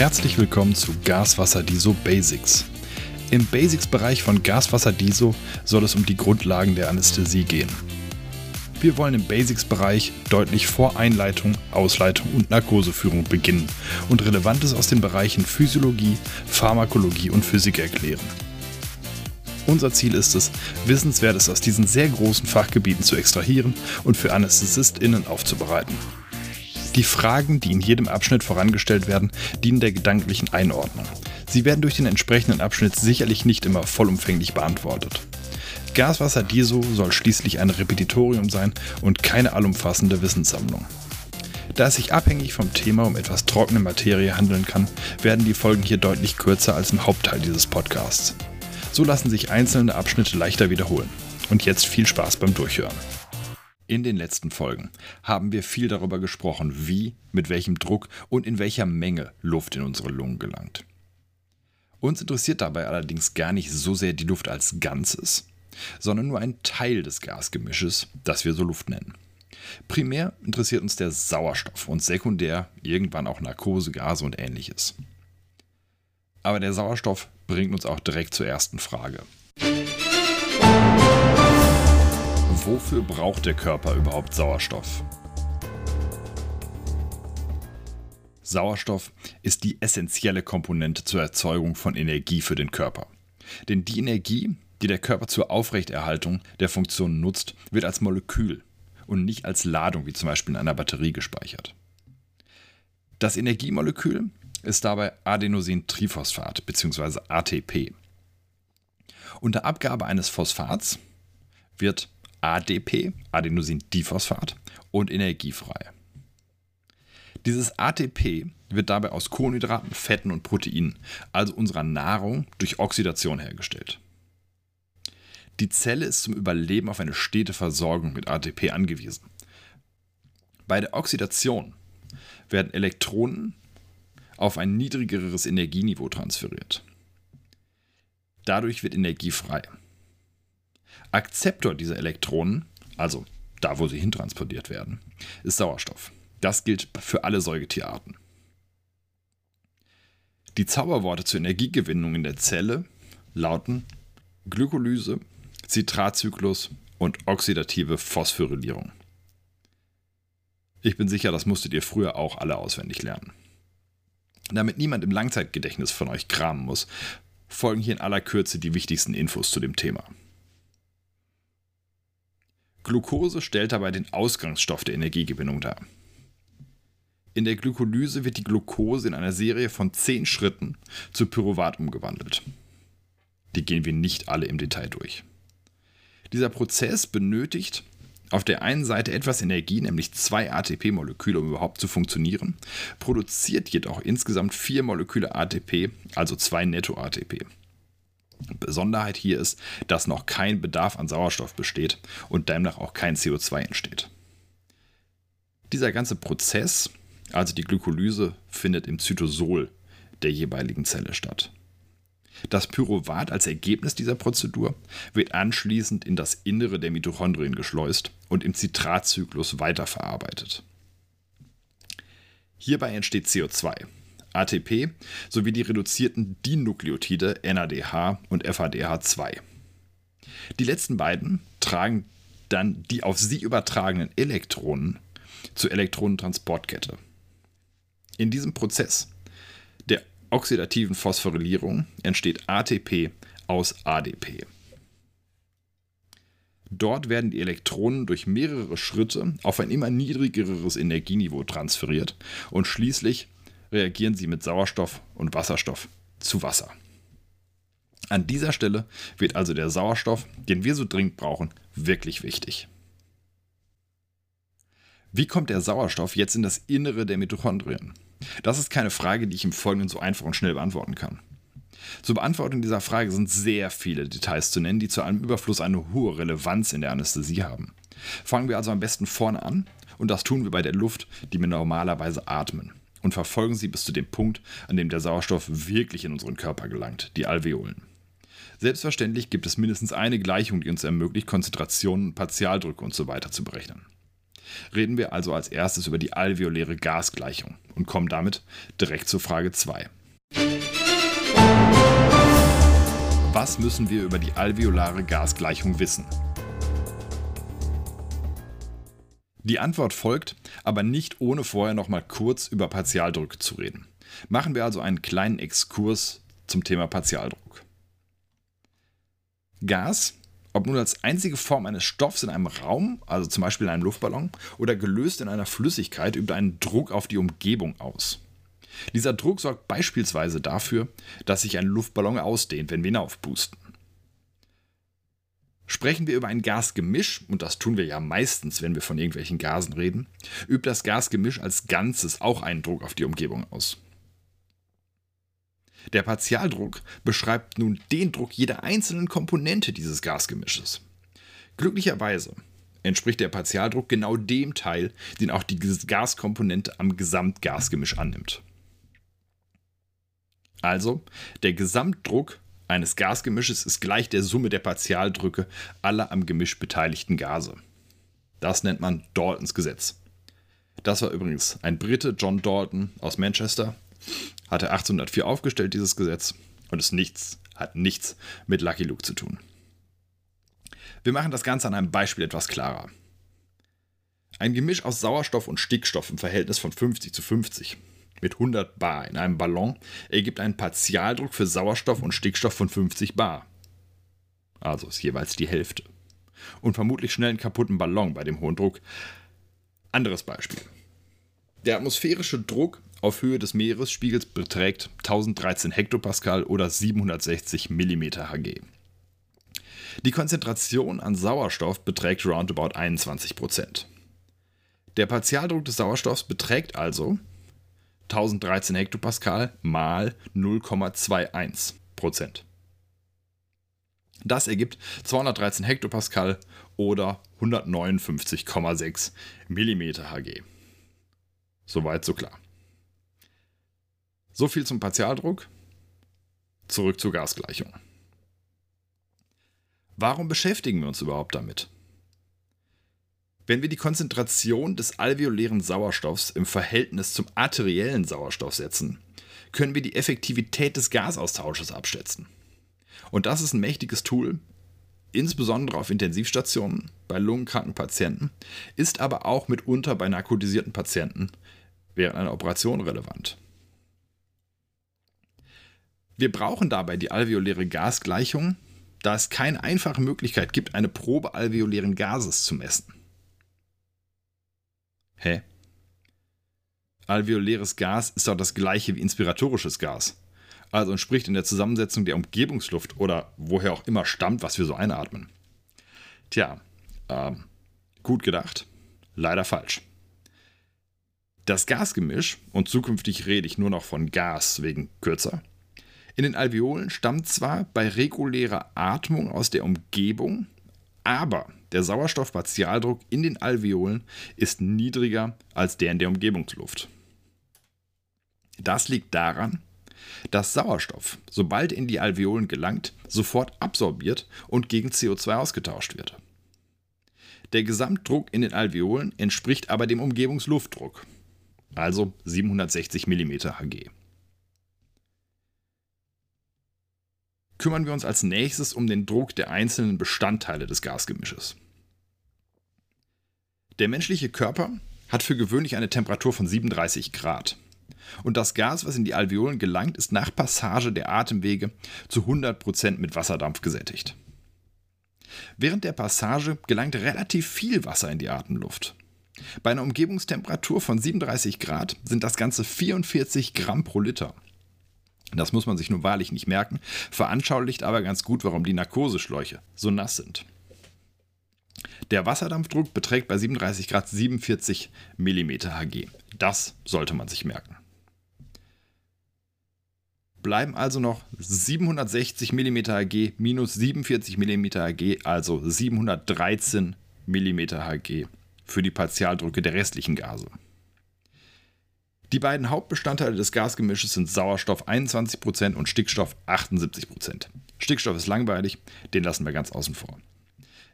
Herzlich willkommen zu Gaswasser Diso Basics. Im Basics-Bereich von Gaswasser Diso soll es um die Grundlagen der Anästhesie gehen. Wir wollen im Basics-Bereich deutlich vor Einleitung, Ausleitung und Narkoseführung beginnen und Relevantes aus den Bereichen Physiologie, Pharmakologie und Physik erklären. Unser Ziel ist es, Wissenswertes aus diesen sehr großen Fachgebieten zu extrahieren und für AnästhesistInnen aufzubereiten. Die Fragen, die in jedem Abschnitt vorangestellt werden, dienen der gedanklichen Einordnung. Sie werden durch den entsprechenden Abschnitt sicherlich nicht immer vollumfänglich beantwortet. Gaswasser Diso soll schließlich ein Repetitorium sein und keine allumfassende Wissenssammlung. Da es sich abhängig vom Thema um etwas trockene Materie handeln kann, werden die Folgen hier deutlich kürzer als im Hauptteil dieses Podcasts. So lassen sich einzelne Abschnitte leichter wiederholen. Und jetzt viel Spaß beim Durchhören. In den letzten Folgen haben wir viel darüber gesprochen, wie, mit welchem Druck und in welcher Menge Luft in unsere Lungen gelangt. Uns interessiert dabei allerdings gar nicht so sehr die Luft als Ganzes, sondern nur ein Teil des Gasgemisches, das wir so Luft nennen. Primär interessiert uns der Sauerstoff und sekundär irgendwann auch Narkose, Gase und ähnliches. Aber der Sauerstoff bringt uns auch direkt zur ersten Frage. Wofür braucht der Körper überhaupt Sauerstoff? Sauerstoff ist die essentielle Komponente zur Erzeugung von Energie für den Körper. Denn die Energie, die der Körper zur Aufrechterhaltung der Funktion nutzt, wird als Molekül und nicht als Ladung wie zum Beispiel in einer Batterie gespeichert. Das Energiemolekül ist dabei Adenosintriphosphat bzw. ATP. Unter Abgabe eines Phosphats wird ADP, Adenosindiphosphat, und energiefrei. Dieses ATP wird dabei aus Kohlenhydraten, Fetten und Proteinen, also unserer Nahrung, durch Oxidation hergestellt. Die Zelle ist zum Überleben auf eine stete Versorgung mit ATP angewiesen. Bei der Oxidation werden Elektronen auf ein niedrigeres Energieniveau transferiert. Dadurch wird Energie frei. Akzeptor dieser Elektronen, also da, wo sie hintransportiert werden, ist Sauerstoff. Das gilt für alle Säugetierarten. Die Zauberworte zur Energiegewinnung in der Zelle lauten Glykolyse, Zitratzyklus und oxidative Phosphorylierung. Ich bin sicher, das musstet ihr früher auch alle auswendig lernen. Damit niemand im Langzeitgedächtnis von euch kramen muss, folgen hier in aller Kürze die wichtigsten Infos zu dem Thema. Glucose stellt dabei den Ausgangsstoff der Energiegewinnung dar. In der Glykolyse wird die Glucose in einer Serie von 10 Schritten zu Pyruvat umgewandelt. Die gehen wir nicht alle im Detail durch. Dieser Prozess benötigt auf der einen Seite etwas Energie, nämlich zwei ATP-Moleküle, um überhaupt zu funktionieren, produziert jedoch insgesamt vier Moleküle ATP, also zwei Netto-ATP. Besonderheit hier ist, dass noch kein Bedarf an Sauerstoff besteht und demnach auch kein CO2 entsteht. Dieser ganze Prozess, also die Glykolyse, findet im Zytosol der jeweiligen Zelle statt. Das Pyruvat als Ergebnis dieser Prozedur wird anschließend in das Innere der Mitochondrien geschleust und im Zitratzyklus weiterverarbeitet. Hierbei entsteht CO2, ATP sowie die reduzierten Dinukleotide NADH und FADH2. Die letzten beiden tragen dann die auf sie übertragenen Elektronen zur Elektronentransportkette. In diesem Prozess der oxidativen Phosphorylierung entsteht ATP aus ADP. Dort werden die Elektronen durch mehrere Schritte auf ein immer niedrigeres Energieniveau transferiert und schließlich reagieren sie mit Sauerstoff und Wasserstoff zu Wasser. An dieser Stelle wird also der Sauerstoff, den wir so dringend brauchen, wirklich wichtig. Wie kommt der Sauerstoff jetzt in das Innere der Mitochondrien? Das ist keine Frage, die ich im Folgenden so einfach und schnell beantworten kann. Zur Beantwortung dieser Frage sind sehr viele Details zu nennen, die zu einem Überfluss eine hohe Relevanz in der Anästhesie haben. Fangen wir also am besten vorne an und das tun wir bei der Luft, die wir normalerweise atmen und verfolgen sie bis zu dem Punkt, an dem der Sauerstoff wirklich in unseren Körper gelangt, die Alveolen. Selbstverständlich gibt es mindestens eine Gleichung, die uns ermöglicht, Konzentrationen, Partialdrücke und so zu berechnen. Reden wir also als erstes über die alveoläre Gasgleichung und kommen damit direkt zur Frage 2. Was müssen wir über die alveolare Gasgleichung wissen? Die Antwort folgt, aber nicht ohne vorher noch mal kurz über Partialdrücke zu reden. Machen wir also einen kleinen Exkurs zum Thema Partialdruck. Gas, ob nun als einzige Form eines Stoffs in einem Raum, also zum Beispiel in einem Luftballon, oder gelöst in einer Flüssigkeit, übt einen Druck auf die Umgebung aus. Dieser Druck sorgt beispielsweise dafür, dass sich ein Luftballon ausdehnt, wenn wir ihn aufpusten. Sprechen wir über ein Gasgemisch, und das tun wir ja meistens, wenn wir von irgendwelchen Gasen reden, übt das Gasgemisch als Ganzes auch einen Druck auf die Umgebung aus. Der Partialdruck beschreibt nun den Druck jeder einzelnen Komponente dieses Gasgemisches. Glücklicherweise entspricht der Partialdruck genau dem Teil, den auch die Gaskomponente am Gesamtgasgemisch annimmt. Also, der Gesamtdruck eines Gasgemisches ist gleich der Summe der Partialdrücke aller am Gemisch beteiligten Gase. Das nennt man Daltons Gesetz. Das war übrigens ein Brite, John Dalton aus Manchester, hatte 1804 aufgestellt, dieses Gesetz, und es nichts, hat nichts mit Lucky Luke zu tun. Wir machen das Ganze an einem Beispiel etwas klarer. Ein Gemisch aus Sauerstoff und Stickstoff im Verhältnis von 50 zu 50 mit 100 Bar in einem Ballon ergibt einen Partialdruck für Sauerstoff und Stickstoff von 50 Bar. Also ist jeweils die Hälfte. Und vermutlich schnell einen kaputten Ballon bei dem hohen Druck. Anderes Beispiel. Der atmosphärische Druck auf Höhe des Meeresspiegels beträgt 1013 Hektopascal oder 760 mm Hg. Die Konzentration an Sauerstoff beträgt roundabout 21%. Der Partialdruck des Sauerstoffs beträgt also 1013 Hektopascal mal 0,21 Prozent. Das ergibt 213 Hektopascal oder 159,6 mm Hg. Soweit so klar. So viel zum Partialdruck. Zurück zur Gasgleichung. Warum beschäftigen wir uns überhaupt damit? Wenn wir die Konzentration des alveolären Sauerstoffs im Verhältnis zum arteriellen Sauerstoff setzen, können wir die Effektivität des Gasaustausches abschätzen. Und das ist ein mächtiges Tool, insbesondere auf Intensivstationen, bei lungenkranken Patienten, ist aber auch mitunter bei narkotisierten Patienten während einer Operation relevant. Wir brauchen dabei die alveoläre Gasgleichung, da es keine einfache Möglichkeit gibt, eine Probe alveolären Gases zu messen. Hä? Alveoläres Gas ist doch das gleiche wie inspiratorisches Gas. Also entspricht in der Zusammensetzung der Umgebungsluft oder woher auch immer stammt, was wir so einatmen. Tja, äh, gut gedacht, leider falsch. Das Gasgemisch, und zukünftig rede ich nur noch von Gas wegen kürzer, in den Alveolen stammt zwar bei regulärer Atmung aus der Umgebung, aber der Sauerstoffpartialdruck in den Alveolen ist niedriger als der in der Umgebungsluft. Das liegt daran, dass Sauerstoff, sobald in die Alveolen gelangt, sofort absorbiert und gegen CO2 ausgetauscht wird. Der Gesamtdruck in den Alveolen entspricht aber dem Umgebungsluftdruck, also 760 mm Hg. Kümmern wir uns als nächstes um den Druck der einzelnen Bestandteile des Gasgemisches. Der menschliche Körper hat für gewöhnlich eine Temperatur von 37 Grad. Und das Gas, was in die Alveolen gelangt, ist nach Passage der Atemwege zu 100% mit Wasserdampf gesättigt. Während der Passage gelangt relativ viel Wasser in die Atemluft. Bei einer Umgebungstemperatur von 37 Grad sind das Ganze 44 Gramm pro Liter. Das muss man sich nun wahrlich nicht merken, veranschaulicht aber ganz gut, warum die Narkoseschläuche so nass sind. Der Wasserdampfdruck beträgt bei 37 Grad 47 mm Hg. Das sollte man sich merken. Bleiben also noch 760 mm Hg minus 47 mm Hg, also 713 mm Hg für die Partialdrücke der restlichen Gase. Die beiden Hauptbestandteile des Gasgemisches sind Sauerstoff 21% und Stickstoff 78%. Stickstoff ist langweilig, den lassen wir ganz außen vor.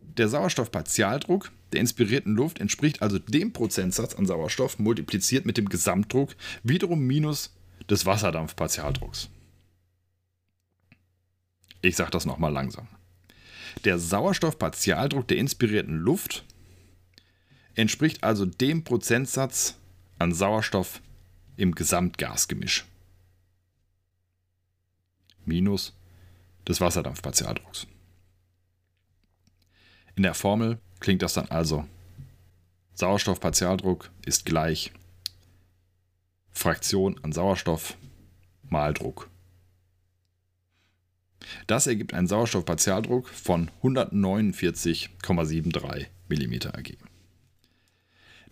Der Sauerstoffpartialdruck der inspirierten Luft entspricht also dem Prozentsatz an Sauerstoff multipliziert mit dem Gesamtdruck, wiederum minus des Wasserdampfpartialdrucks. Ich sage das nochmal langsam. Der Sauerstoffpartialdruck der inspirierten Luft entspricht also dem Prozentsatz an Sauerstoff im Gesamtgasgemisch. Minus des Wasserdampfpartialdrucks. In der Formel klingt das dann also. Sauerstoffpartialdruck ist gleich Fraktion an Sauerstoff mal Druck. Das ergibt einen Sauerstoffpartialdruck von 149,73 mm Ag.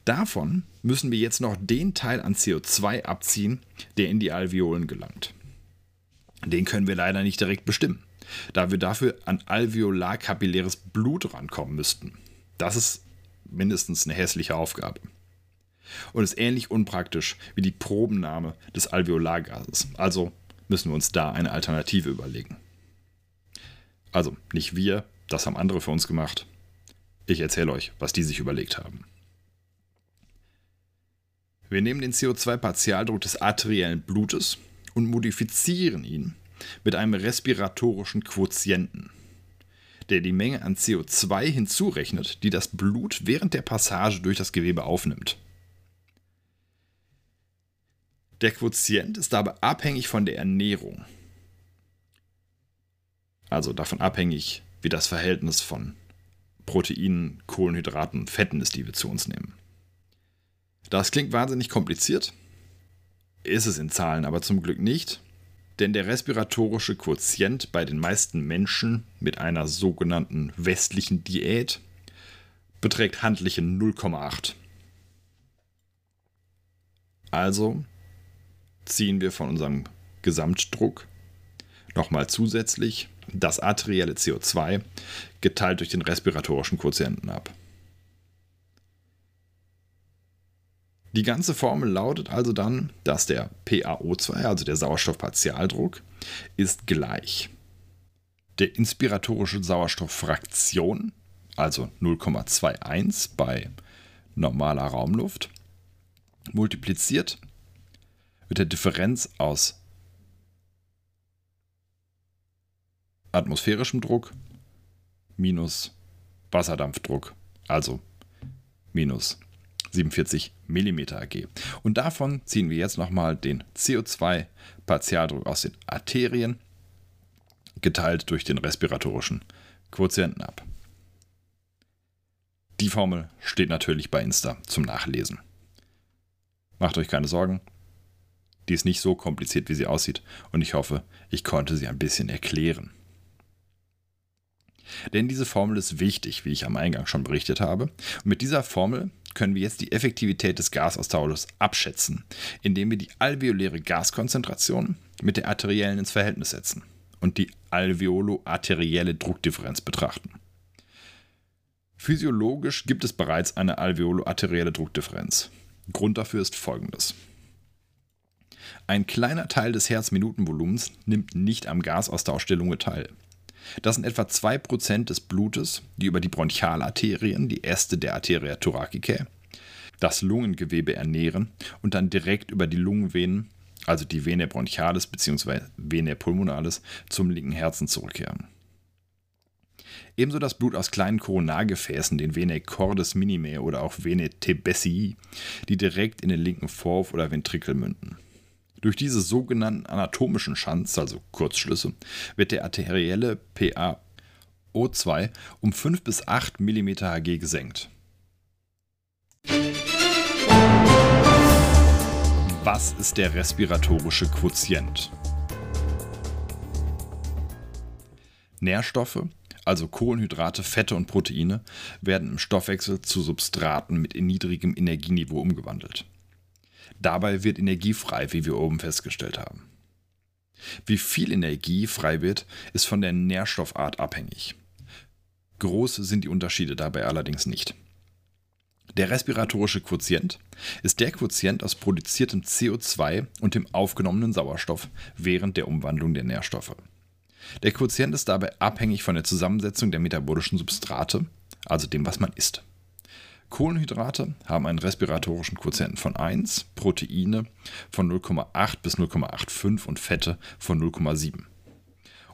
Davon müssen wir jetzt noch den Teil an CO2 abziehen, der in die Alveolen gelangt. Den können wir leider nicht direkt bestimmen, da wir dafür an alveolarkapilläres Blut rankommen müssten. Das ist mindestens eine hässliche Aufgabe. Und ist ähnlich unpraktisch wie die Probennahme des Alveolargases. Also müssen wir uns da eine Alternative überlegen. Also nicht wir, das haben andere für uns gemacht. Ich erzähle euch, was die sich überlegt haben. Wir nehmen den CO2-Partialdruck des arteriellen Blutes und modifizieren ihn mit einem respiratorischen Quotienten, der die Menge an CO2 hinzurechnet, die das Blut während der Passage durch das Gewebe aufnimmt. Der Quotient ist dabei abhängig von der Ernährung. Also davon abhängig, wie das Verhältnis von Proteinen, Kohlenhydraten und Fetten ist, die wir zu uns nehmen. Das klingt wahnsinnig kompliziert. Ist es in Zahlen aber zum Glück nicht, denn der respiratorische Quotient bei den meisten Menschen mit einer sogenannten westlichen Diät beträgt handliche 0,8. Also ziehen wir von unserem Gesamtdruck nochmal zusätzlich das arterielle CO2 geteilt durch den respiratorischen Quotienten ab. Die ganze Formel lautet also dann, dass der PaO2, also der Sauerstoffpartialdruck, ist gleich. Der inspiratorische Sauerstofffraktion, also 0,21 bei normaler Raumluft, multipliziert mit der Differenz aus atmosphärischem Druck minus Wasserdampfdruck, also minus 47 mm Ag. Und davon ziehen wir jetzt nochmal den CO2-Partialdruck aus den Arterien geteilt durch den respiratorischen Quotienten ab. Die Formel steht natürlich bei Insta zum Nachlesen. Macht euch keine Sorgen, die ist nicht so kompliziert, wie sie aussieht und ich hoffe, ich konnte sie ein bisschen erklären. Denn diese Formel ist wichtig, wie ich am Eingang schon berichtet habe. Und mit dieser Formel können wir jetzt die Effektivität des Gasaustausches abschätzen, indem wir die alveoläre Gaskonzentration mit der arteriellen ins Verhältnis setzen und die alveolo-arterielle Druckdifferenz betrachten. Physiologisch gibt es bereits eine alveolo-arterielle Druckdifferenz. Grund dafür ist folgendes. Ein kleiner Teil des Herzminutenvolumens nimmt nicht am Gasaustausch der Lunge teil. Das sind etwa 2% des Blutes, die über die Bronchialarterien, die Äste der Arteria thoracicae, das Lungengewebe ernähren und dann direkt über die Lungenvenen, also die Vene bronchialis bzw. Vene pulmonalis, zum linken Herzen zurückkehren. Ebenso das Blut aus kleinen Koronargefäßen, den Vene cordis minimae oder auch Vene tebessii, die direkt in den linken Vorhof oder Ventrikel münden. Durch diese sogenannten anatomischen Schanz, also Kurzschlüsse, wird der arterielle PaO2 um 5 bis 8 mm Hg gesenkt. Was ist der respiratorische Quotient? Nährstoffe, also Kohlenhydrate, Fette und Proteine, werden im Stoffwechsel zu Substraten mit niedrigem Energieniveau umgewandelt. Dabei wird Energie frei, wie wir oben festgestellt haben. Wie viel Energie frei wird, ist von der Nährstoffart abhängig. Groß sind die Unterschiede dabei allerdings nicht. Der respiratorische Quotient ist der Quotient aus produziertem CO2 und dem aufgenommenen Sauerstoff während der Umwandlung der Nährstoffe. Der Quotient ist dabei abhängig von der Zusammensetzung der metabolischen Substrate, also dem, was man isst. Kohlenhydrate haben einen respiratorischen Quotienten von 1, Proteine von 0,8 bis 0,85 und Fette von 0,7.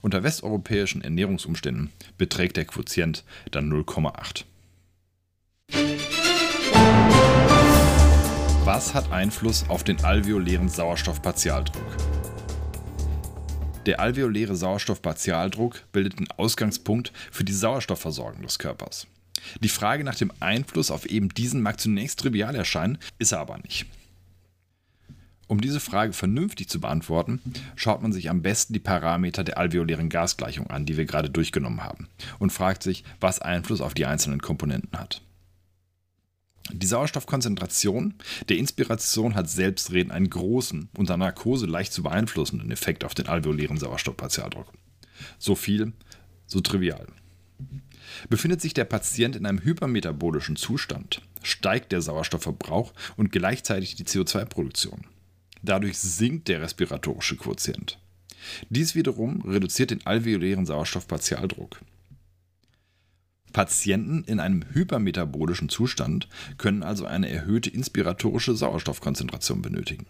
Unter westeuropäischen Ernährungsumständen beträgt der Quotient dann 0,8. Was hat Einfluss auf den alveolären Sauerstoffpartialdruck? Der alveoläre Sauerstoffpartialdruck bildet den Ausgangspunkt für die Sauerstoffversorgung des Körpers. Die Frage nach dem Einfluss auf eben diesen mag zunächst trivial erscheinen, ist er aber nicht. Um diese Frage vernünftig zu beantworten, schaut man sich am besten die Parameter der alveolären Gasgleichung an, die wir gerade durchgenommen haben, und fragt sich, was Einfluss auf die einzelnen Komponenten hat. Die Sauerstoffkonzentration der Inspiration hat selbstredend einen großen, unter Narkose leicht zu beeinflussenden Effekt auf den alveolären Sauerstoffpartialdruck. So viel, so trivial. Befindet sich der Patient in einem hypermetabolischen Zustand, steigt der Sauerstoffverbrauch und gleichzeitig die CO2-Produktion. Dadurch sinkt der respiratorische Quotient. Dies wiederum reduziert den alveolären Sauerstoffpartialdruck. Patienten in einem hypermetabolischen Zustand können also eine erhöhte inspiratorische Sauerstoffkonzentration benötigen.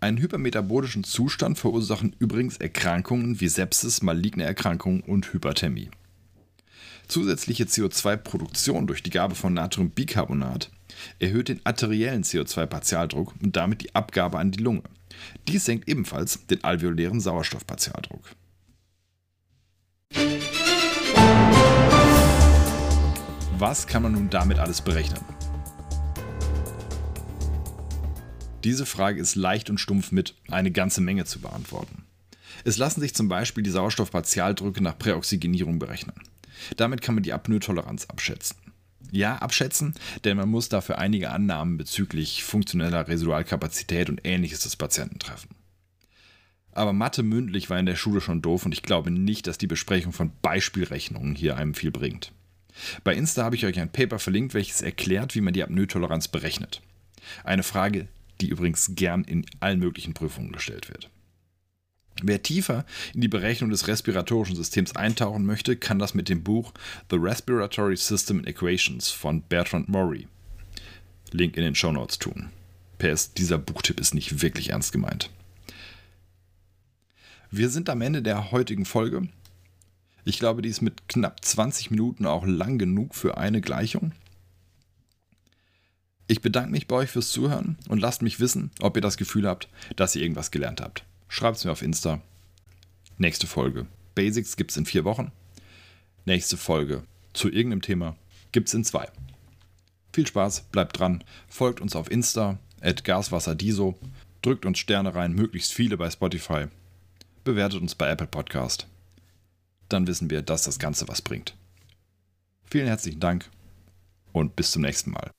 Einen hypermetabolischen Zustand verursachen übrigens Erkrankungen wie Sepsis, maligne Erkrankungen und Hyperthermie. Zusätzliche CO2-Produktion durch die Gabe von Natriumbicarbonat erhöht den arteriellen CO2-Partialdruck und damit die Abgabe an die Lunge. Dies senkt ebenfalls den alveolären Sauerstoffpartialdruck. Was kann man nun damit alles berechnen? Diese Frage ist leicht und stumpf mit eine ganze Menge zu beantworten. Es lassen sich zum Beispiel die Sauerstoffpartialdrücke nach Präoxygenierung berechnen. Damit kann man die Apnoe-Toleranz abschätzen. Ja, abschätzen, denn man muss dafür einige Annahmen bezüglich funktioneller Residualkapazität und ähnliches des Patienten treffen. Aber Mathe mündlich war in der Schule schon doof und ich glaube nicht, dass die Besprechung von Beispielrechnungen hier einem viel bringt. Bei Insta habe ich euch ein Paper verlinkt, welches erklärt, wie man die Apnoe-Toleranz berechnet. Eine Frage, die übrigens gern in allen möglichen Prüfungen gestellt wird. Wer tiefer in die Berechnung des respiratorischen Systems eintauchen möchte, kann das mit dem Buch The Respiratory System in Equations von Bertrand Maury, Link in den Show Notes tun. PS, dieser Buchtipp ist nicht wirklich ernst gemeint. Wir sind am Ende der heutigen Folge. Ich glaube, die ist mit knapp 20 Minuten auch lang genug für eine Gleichung. Ich bedanke mich bei euch fürs Zuhören und lasst mich wissen, ob ihr das Gefühl habt, dass ihr irgendwas gelernt habt. Schreibt es mir auf Insta. Nächste Folge. Basics gibt es in vier Wochen. Nächste Folge zu irgendeinem Thema gibt es in zwei. Viel Spaß, bleibt dran, folgt uns auf Insta, at gaswasserdiso, drückt uns Sterne rein, möglichst viele bei Spotify, bewertet uns bei Apple Podcast. Dann wissen wir, dass das Ganze was bringt. Vielen herzlichen Dank und bis zum nächsten Mal.